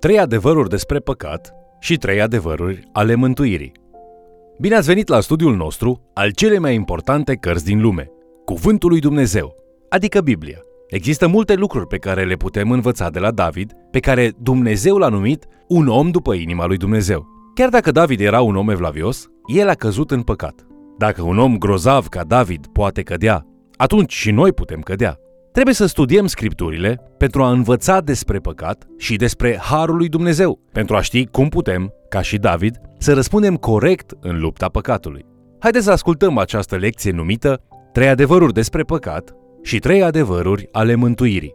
Trei adevăruri despre păcat și trei adevăruri ale mântuirii. Bine ați venit la studiul nostru al cele mai importante cărți din lume, Cuvântul lui Dumnezeu, adică Biblia. Există multe lucruri pe care le putem învăța de la David, pe care Dumnezeu l-a numit un om după inima lui Dumnezeu. Chiar dacă David era un om evlavios, el a căzut în păcat. Dacă un om grozav ca David poate cădea, atunci și noi putem cădea. Trebuie să studiem scripturile pentru a învăța despre păcat și despre harul lui Dumnezeu, pentru a ști cum putem, ca și David, să răspundem corect în lupta păcatului. Haideți să ascultăm această lecție numită Trei adevăruri despre păcat și trei adevăruri ale mântuirii.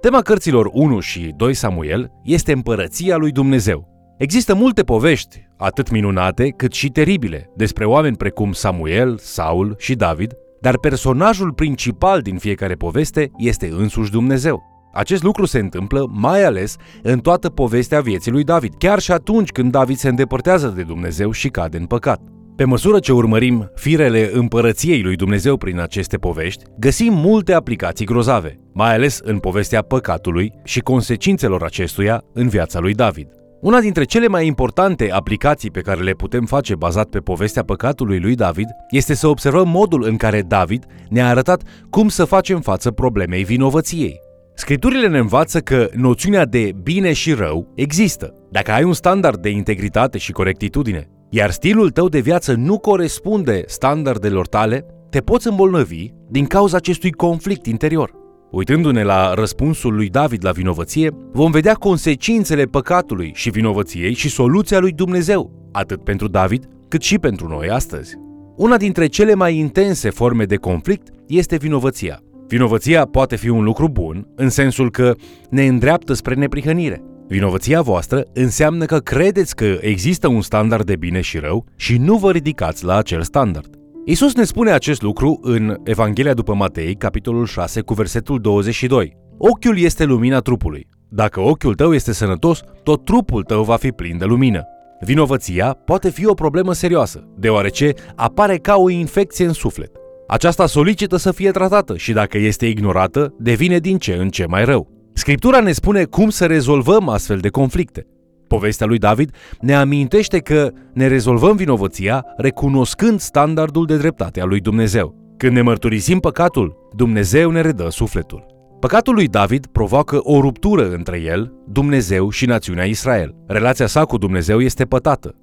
Tema cărților 1 și 2 Samuel este împărăția lui Dumnezeu. Există multe povești, atât minunate cât și teribile, despre oameni precum Samuel, Saul și David, dar personajul principal din fiecare poveste este însuși Dumnezeu. Acest lucru se întâmplă mai ales în toată povestea vieții lui David, chiar și atunci când David se îndepărtează de Dumnezeu și cade în păcat. Pe măsură ce urmărim firele împărăției lui Dumnezeu prin aceste povești, găsim multe aplicații grozave, mai ales în povestea păcatului și consecințelor acestuia în viața lui David. Una dintre cele mai importante aplicații pe care le putem face bazat pe povestea păcatului lui David este să observăm modul în care David ne-a arătat cum să facem față problemei vinovăției. Scripturile ne învață că noțiunea de bine și rău există. Dacă ai un standard de integritate și corectitudine, iar stilul tău de viață nu corespunde standardelor tale, te poți îmbolnăvi din cauza acestui conflict interior. Uitându-ne la răspunsul lui David la vinovăție, vom vedea consecințele păcatului și vinovăției și soluția lui Dumnezeu, atât pentru David, cât și pentru noi astăzi. Una dintre cele mai intense forme de conflict este vinovăția. Vinovăția poate fi un lucru bun, în sensul că ne îndreaptă spre neprihănire. Vinovăția voastră înseamnă că credeți că există un standard de bine și rău și nu vă ridicați la acel standard. Isus ne spune acest lucru în Evanghelia după Matei, capitolul 6, cu versetul 22. Ochiul este lumina trupului. Dacă ochiul tău este sănătos, tot trupul tău va fi plin de lumină. Vinovăția poate fi o problemă serioasă, deoarece apare ca o infecție în suflet. Aceasta solicită să fie tratată și dacă este ignorată, devine din ce în ce mai rău. Scriptura ne spune cum să rezolvăm astfel de conflicte. Povestea lui David ne amintește că ne rezolvăm vinovăția recunoscând standardul de dreptate al lui Dumnezeu. Când ne mărturisim păcatul, Dumnezeu ne redă sufletul. Păcatul lui David provoacă o ruptură între el, Dumnezeu și națiunea Israel. Relația sa cu Dumnezeu este pătată.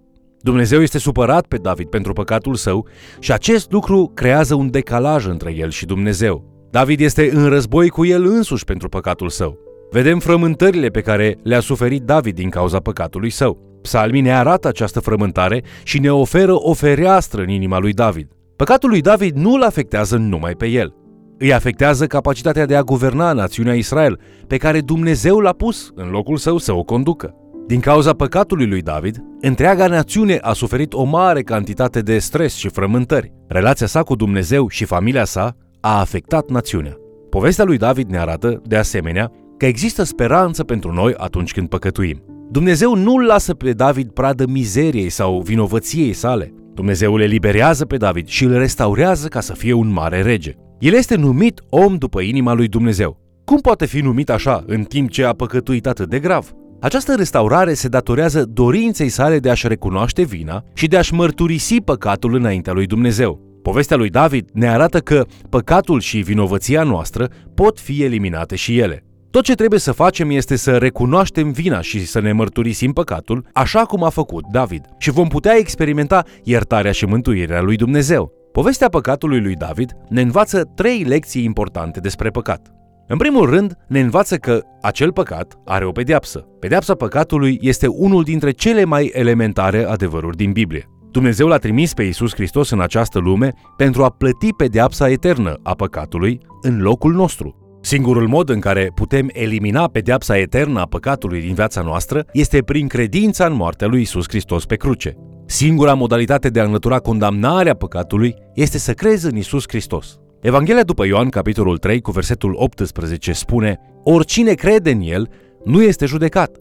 Dumnezeu este supărat pe David pentru păcatul său și acest lucru creează un decalaj între el și Dumnezeu. David este în război cu el însuși pentru păcatul său. Vedem frământările pe care le-a suferit David din cauza păcatului său. Psalmii ne arată această frământare și ne oferă o fereastră în inima lui David. Păcatul lui David nu îl afectează numai pe el. Îi afectează capacitatea de a guverna națiunea Israel, pe care Dumnezeu l-a pus în locul său să o conducă. Din cauza păcatului lui David, întreaga națiune a suferit o mare cantitate de stres și frământări. Relația sa cu Dumnezeu și familia sa a afectat națiunea. Povestea lui David ne arată, de asemenea, că există speranță pentru noi atunci când păcătuim. Dumnezeu nu îl lasă pe David pradă mizeriei sau vinovăției sale. Dumnezeu îl eliberează pe David și îl restaurează ca să fie un mare rege. El este numit om după inima lui Dumnezeu. Cum poate fi numit așa în timp ce a păcătuit atât de grav? Această restaurare se datorează dorinței sale de a-și recunoaște vina și de a-și mărturisi păcatul înaintea lui Dumnezeu. Povestea lui David ne arată că păcatul și vinovăția noastră pot fi eliminate și ele. Tot ce trebuie să facem este să recunoaștem vina și să ne mărturisim păcatul, așa cum a făcut David, și vom putea experimenta iertarea și mântuirea lui Dumnezeu. Povestea păcatului lui David ne învață trei lecții importante despre păcat. În primul rând, ne învață că acel păcat are o pedeapsă. Pedeapsa păcatului este unul dintre cele mai elementare adevăruri din Biblie. Dumnezeu l-a trimis pe Isus Hristos în această lume pentru a plăti pedeapsa eternă a păcatului în locul nostru. Singurul mod în care putem elimina pedeapsa eternă a păcatului din viața noastră este prin credința în moartea lui Isus Hristos pe cruce. Singura modalitate de a înlătura condamnarea păcatului este să crezi în Isus Hristos. Evanghelia după Ioan, capitolul 3, cu versetul 18, spune Oricine crede în El nu este judecat,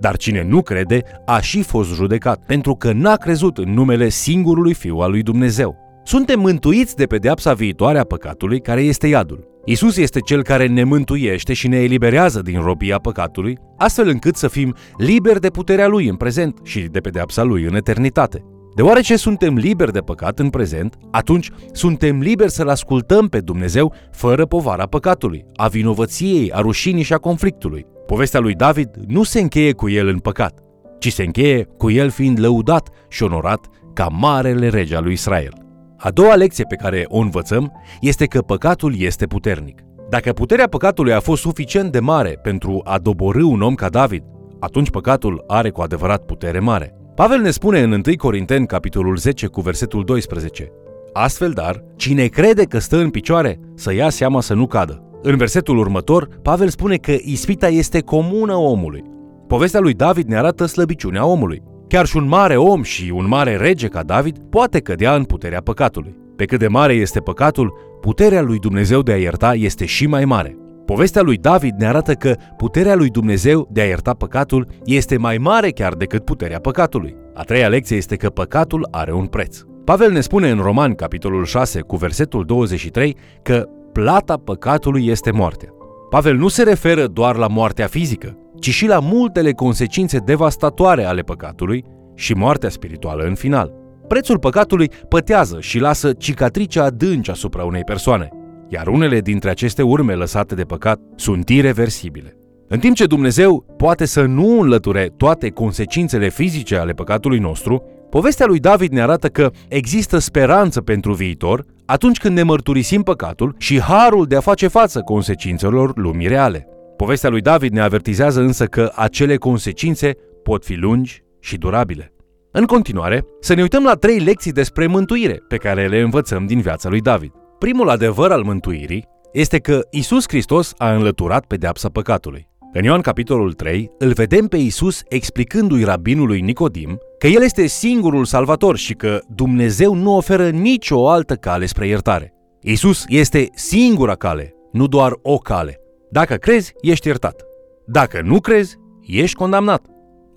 dar cine nu crede a și fost judecat, pentru că n-a crezut în numele singurului Fiu al lui Dumnezeu. Suntem mântuiți de pedeapsa viitoare a păcatului, care este iadul. Isus este cel care ne mântuiește și ne eliberează din robia păcatului, astfel încât să fim liberi de puterea Lui în prezent și de pedeapsa Lui în eternitate. Deoarece suntem liberi de păcat în prezent, atunci suntem liberi să-L ascultăm pe Dumnezeu fără povara păcatului, a vinovăției, a rușinii și a conflictului. Povestea lui David nu se încheie cu el în păcat, ci se încheie cu el fiind lăudat și onorat ca marele rege al lui Israel. A doua lecție pe care o învățăm este că păcatul este puternic. Dacă puterea păcatului a fost suficient de mare pentru a doborâ un om ca David, atunci păcatul are cu adevărat putere mare. Pavel ne spune în 1 Corinteni, capitolul 10, cu versetul 12. Astfel, dar, cine crede că stă în picioare, să ia seama să nu cadă. În versetul următor, Pavel spune că ispita este comună omului. Povestea lui David ne arată slăbiciunea omului. Chiar și un mare om și un mare rege ca David poate cădea în puterea păcatului. Pe cât de mare este păcatul, puterea lui Dumnezeu de a ierta este și mai mare. Povestea lui David ne arată că puterea lui Dumnezeu de a ierta păcatul este mai mare chiar decât puterea păcatului. A treia lecție este că păcatul are un preț. Pavel ne spune în Roman, capitolul 6, cu versetul 23, că plata păcatului este moartea. Pavel nu se referă doar la moartea fizică, ci și la multele consecințe devastatoare ale păcatului și moartea spirituală în final. Prețul păcatului pătează și lasă cicatrice adânci asupra unei persoane, iar unele dintre aceste urme lăsate de păcat sunt irreversibile. În timp ce Dumnezeu poate să nu înlăture toate consecințele fizice ale păcatului nostru, povestea lui David ne arată că există speranță pentru viitor atunci când ne mărturisim păcatul și harul de a face față consecințelor lumii reale. Povestea lui David ne avertizează însă că acele consecințe pot fi lungi și durabile. În continuare, să ne uităm la trei lecții despre mântuire pe care le învățăm din viața lui David. Primul adevăr al mântuirii este că Isus Hristos a înlăturat pedeapsa păcatului. În Ioan capitolul 3 îl vedem pe Isus explicându-i rabinului Nicodim că el este singurul salvator și că Dumnezeu nu oferă nicio altă cale spre iertare. Isus este singura cale, nu doar o cale. Dacă crezi, ești iertat. Dacă nu crezi, ești condamnat.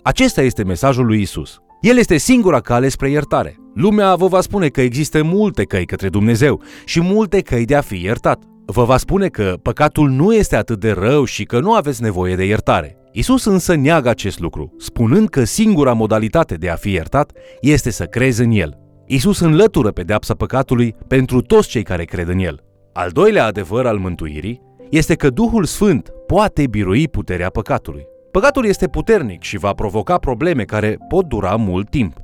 Acesta este mesajul lui Isus. El este singura cale spre iertare. Lumea vă va spune că există multe căi către Dumnezeu și multe căi de a fi iertat. Vă va spune că păcatul nu este atât de rău și că nu aveți nevoie de iertare. Isus însă neagă acest lucru, spunând că singura modalitate de a fi iertat este să crezi în El. Isus înlătură pedeapsa păcatului pentru toți cei care cred în El. Al doilea adevăr al mântuirii este că Duhul Sfânt poate birui puterea păcatului. Păcatul este puternic și va provoca probleme care pot dura mult timp.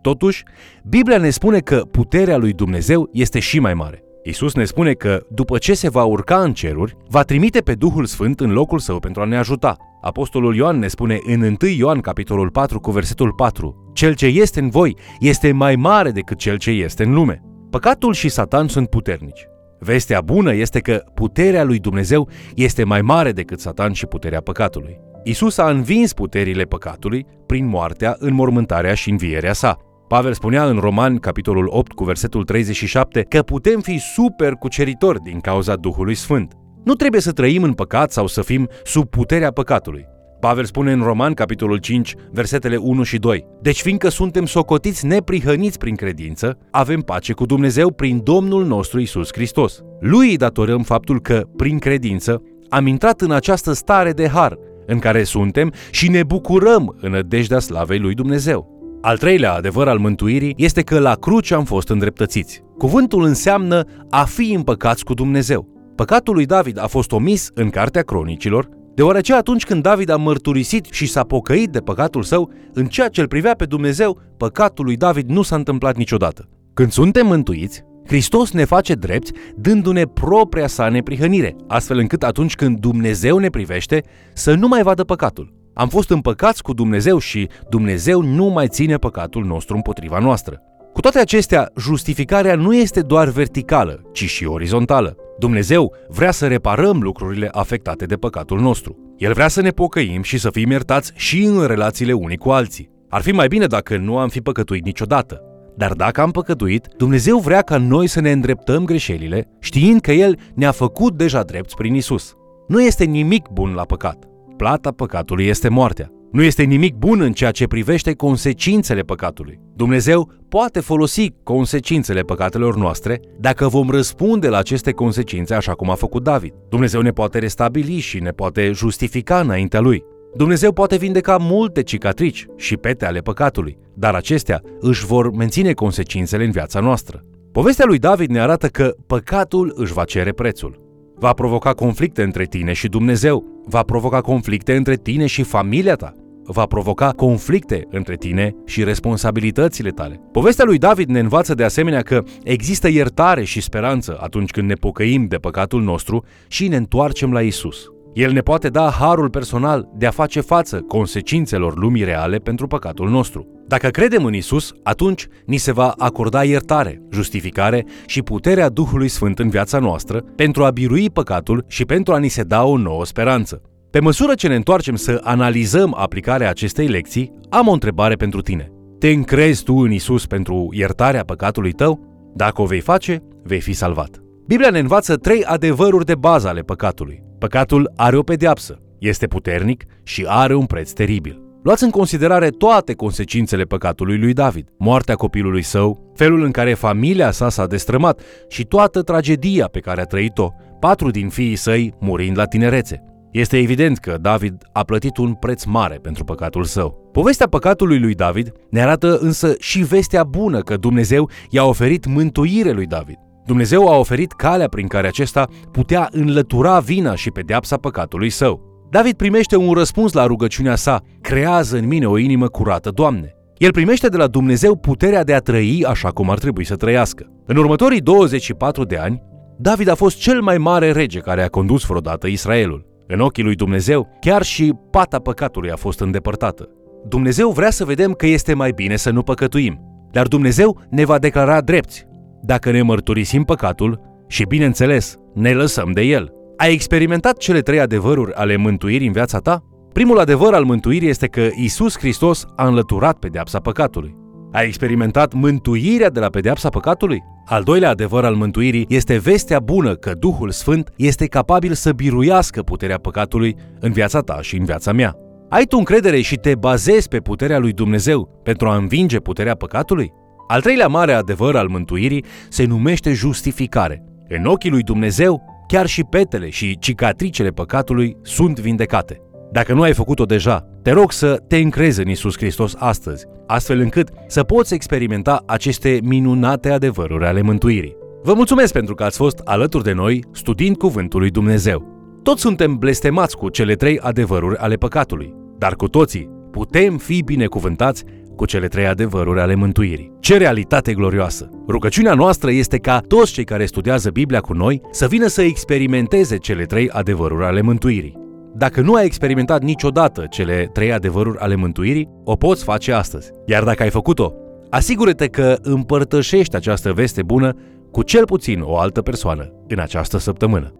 Totuși, Biblia ne spune că puterea lui Dumnezeu este și mai mare. Isus ne spune că, după ce se va urca în ceruri, va trimite pe Duhul Sfânt în locul său pentru a ne ajuta. Apostolul Ioan ne spune în 1 Ioan capitolul 4 cu versetul 4 Cel ce este în voi este mai mare decât cel ce este în lume. Păcatul și Satan sunt puternici. Vestea bună este că puterea lui Dumnezeu este mai mare decât Satan și puterea păcatului. Isus a învins puterile păcatului prin moartea, înmormântarea și învierea sa. Pavel spunea în Roman, capitolul 8, cu versetul 37, că putem fi super cuceritori din cauza Duhului Sfânt. Nu trebuie să trăim în păcat sau să fim sub puterea păcatului. Pavel spune în Roman, capitolul 5, versetele 1 și 2. Deci fiindcă suntem socotiți neprihăniți prin credință, avem pace cu Dumnezeu prin Domnul nostru Isus Hristos. Lui îi datorăm faptul că, prin credință, am intrat în această stare de har, în care suntem și ne bucurăm în nădejdea slavei lui Dumnezeu. Al treilea adevăr al mântuirii este că la cruce am fost îndreptățiți. Cuvântul înseamnă a fi împăcați cu Dumnezeu. Păcatul lui David a fost omis în Cartea Cronicilor, deoarece atunci când David a mărturisit și s-a pocăit de păcatul său, în ceea ce îl privea pe Dumnezeu, păcatul lui David nu s-a întâmplat niciodată. Când suntem mântuiți, Hristos ne face drepți dându-ne propria sa neprihănire, astfel încât atunci când Dumnezeu ne privește să nu mai vadă păcatul. Am fost împăcați cu Dumnezeu și Dumnezeu nu mai ține păcatul nostru împotriva noastră. Cu toate acestea, justificarea nu este doar verticală, ci și orizontală. Dumnezeu vrea să reparăm lucrurile afectate de păcatul nostru. El vrea să ne pocăim și să fim iertați și în relațiile unii cu alții. Ar fi mai bine dacă nu am fi păcătuit niciodată. Dar dacă am păcătuit, Dumnezeu vrea ca noi să ne îndreptăm greșelile, știind că El ne-a făcut deja drepți prin Isus. Nu este nimic bun la păcat. Plata păcatului este moartea. Nu este nimic bun în ceea ce privește consecințele păcatului. Dumnezeu poate folosi consecințele păcatelor noastre dacă vom răspunde la aceste consecințe așa cum a făcut David. Dumnezeu ne poate restabili și ne poate justifica înaintea lui. Dumnezeu poate vindeca multe cicatrici și pete ale păcatului, dar acestea își vor menține consecințele în viața noastră. Povestea lui David ne arată că păcatul își va cere prețul. Va provoca conflicte între tine și Dumnezeu, va provoca conflicte între tine și familia ta, va provoca conflicte între tine și responsabilitățile tale. Povestea lui David ne învață de asemenea că există iertare și speranță atunci când ne pocăim de păcatul nostru și ne întoarcem la Isus. El ne poate da harul personal de a face față consecințelor lumii reale pentru păcatul nostru. Dacă credem în Isus, atunci ni se va acorda iertare, justificare și puterea Duhului Sfânt în viața noastră pentru a birui păcatul și pentru a ni se da o nouă speranță. Pe măsură ce ne întoarcem să analizăm aplicarea acestei lecții, am o întrebare pentru tine. Te încrezi tu în Isus pentru iertarea păcatului tău? Dacă o vei face, vei fi salvat. Biblia ne învață trei adevăruri de bază ale păcatului. Păcatul are o pedeapsă, este puternic și are un preț teribil. Luați în considerare toate consecințele păcatului lui David, moartea copilului său, felul în care familia sa s-a destrămat și toată tragedia pe care a trăit-o, patru din fiii săi murind la tinerețe. Este evident că David a plătit un preț mare pentru păcatul său. Povestea păcatului lui David ne arată însă și vestea bună că Dumnezeu i-a oferit mântuire lui David. Dumnezeu a oferit calea prin care acesta putea înlătura vina și pedeapsa păcatului său. David primește un răspuns la rugăciunea sa, creează în mine o inimă curată, Doamne. El primește de la Dumnezeu puterea de a trăi așa cum ar trebui să trăiască. În următorii 24 de ani, David a fost cel mai mare rege care a condus vreodată Israelul. În ochii lui Dumnezeu, chiar și pata păcatului a fost îndepărtată. Dumnezeu vrea să vedem că este mai bine să nu păcătuim, dar Dumnezeu ne va declara drepți dacă ne mărturisim păcatul și, bineînțeles, ne lăsăm de el. Ai experimentat cele trei adevăruri ale mântuirii în viața ta? Primul adevăr al mântuirii este că Isus Hristos a înlăturat pedeapsa păcatului. Ai experimentat mântuirea de la pedeapsa păcatului? Al doilea adevăr al mântuirii este vestea bună că Duhul Sfânt este capabil să biruiască puterea păcatului în viața ta și în viața mea. Ai tu încredere și te bazezi pe puterea lui Dumnezeu pentru a învinge puterea păcatului? Al treilea mare adevăr al mântuirii se numește justificare. În ochii lui Dumnezeu, chiar și petele și cicatricele păcatului sunt vindecate. Dacă nu ai făcut-o deja, te rog să te încrezi în Isus Hristos astăzi, astfel încât să poți experimenta aceste minunate adevăruri ale mântuirii. Vă mulțumesc pentru că ați fost alături de noi studiind Cuvântul lui Dumnezeu. Toți suntem blestemați cu cele trei adevăruri ale păcatului, dar cu toții putem fi binecuvântați cu cele trei adevăruri ale mântuirii. Ce realitate glorioasă! Rugăciunea noastră este ca toți cei care studiază Biblia cu noi să vină să experimenteze cele trei adevăruri ale mântuirii. Dacă nu ai experimentat niciodată cele trei adevăruri ale mântuirii, o poți face astăzi. Iar dacă ai făcut-o, asigură-te că împărtășești această veste bună cu cel puțin o altă persoană în această săptămână.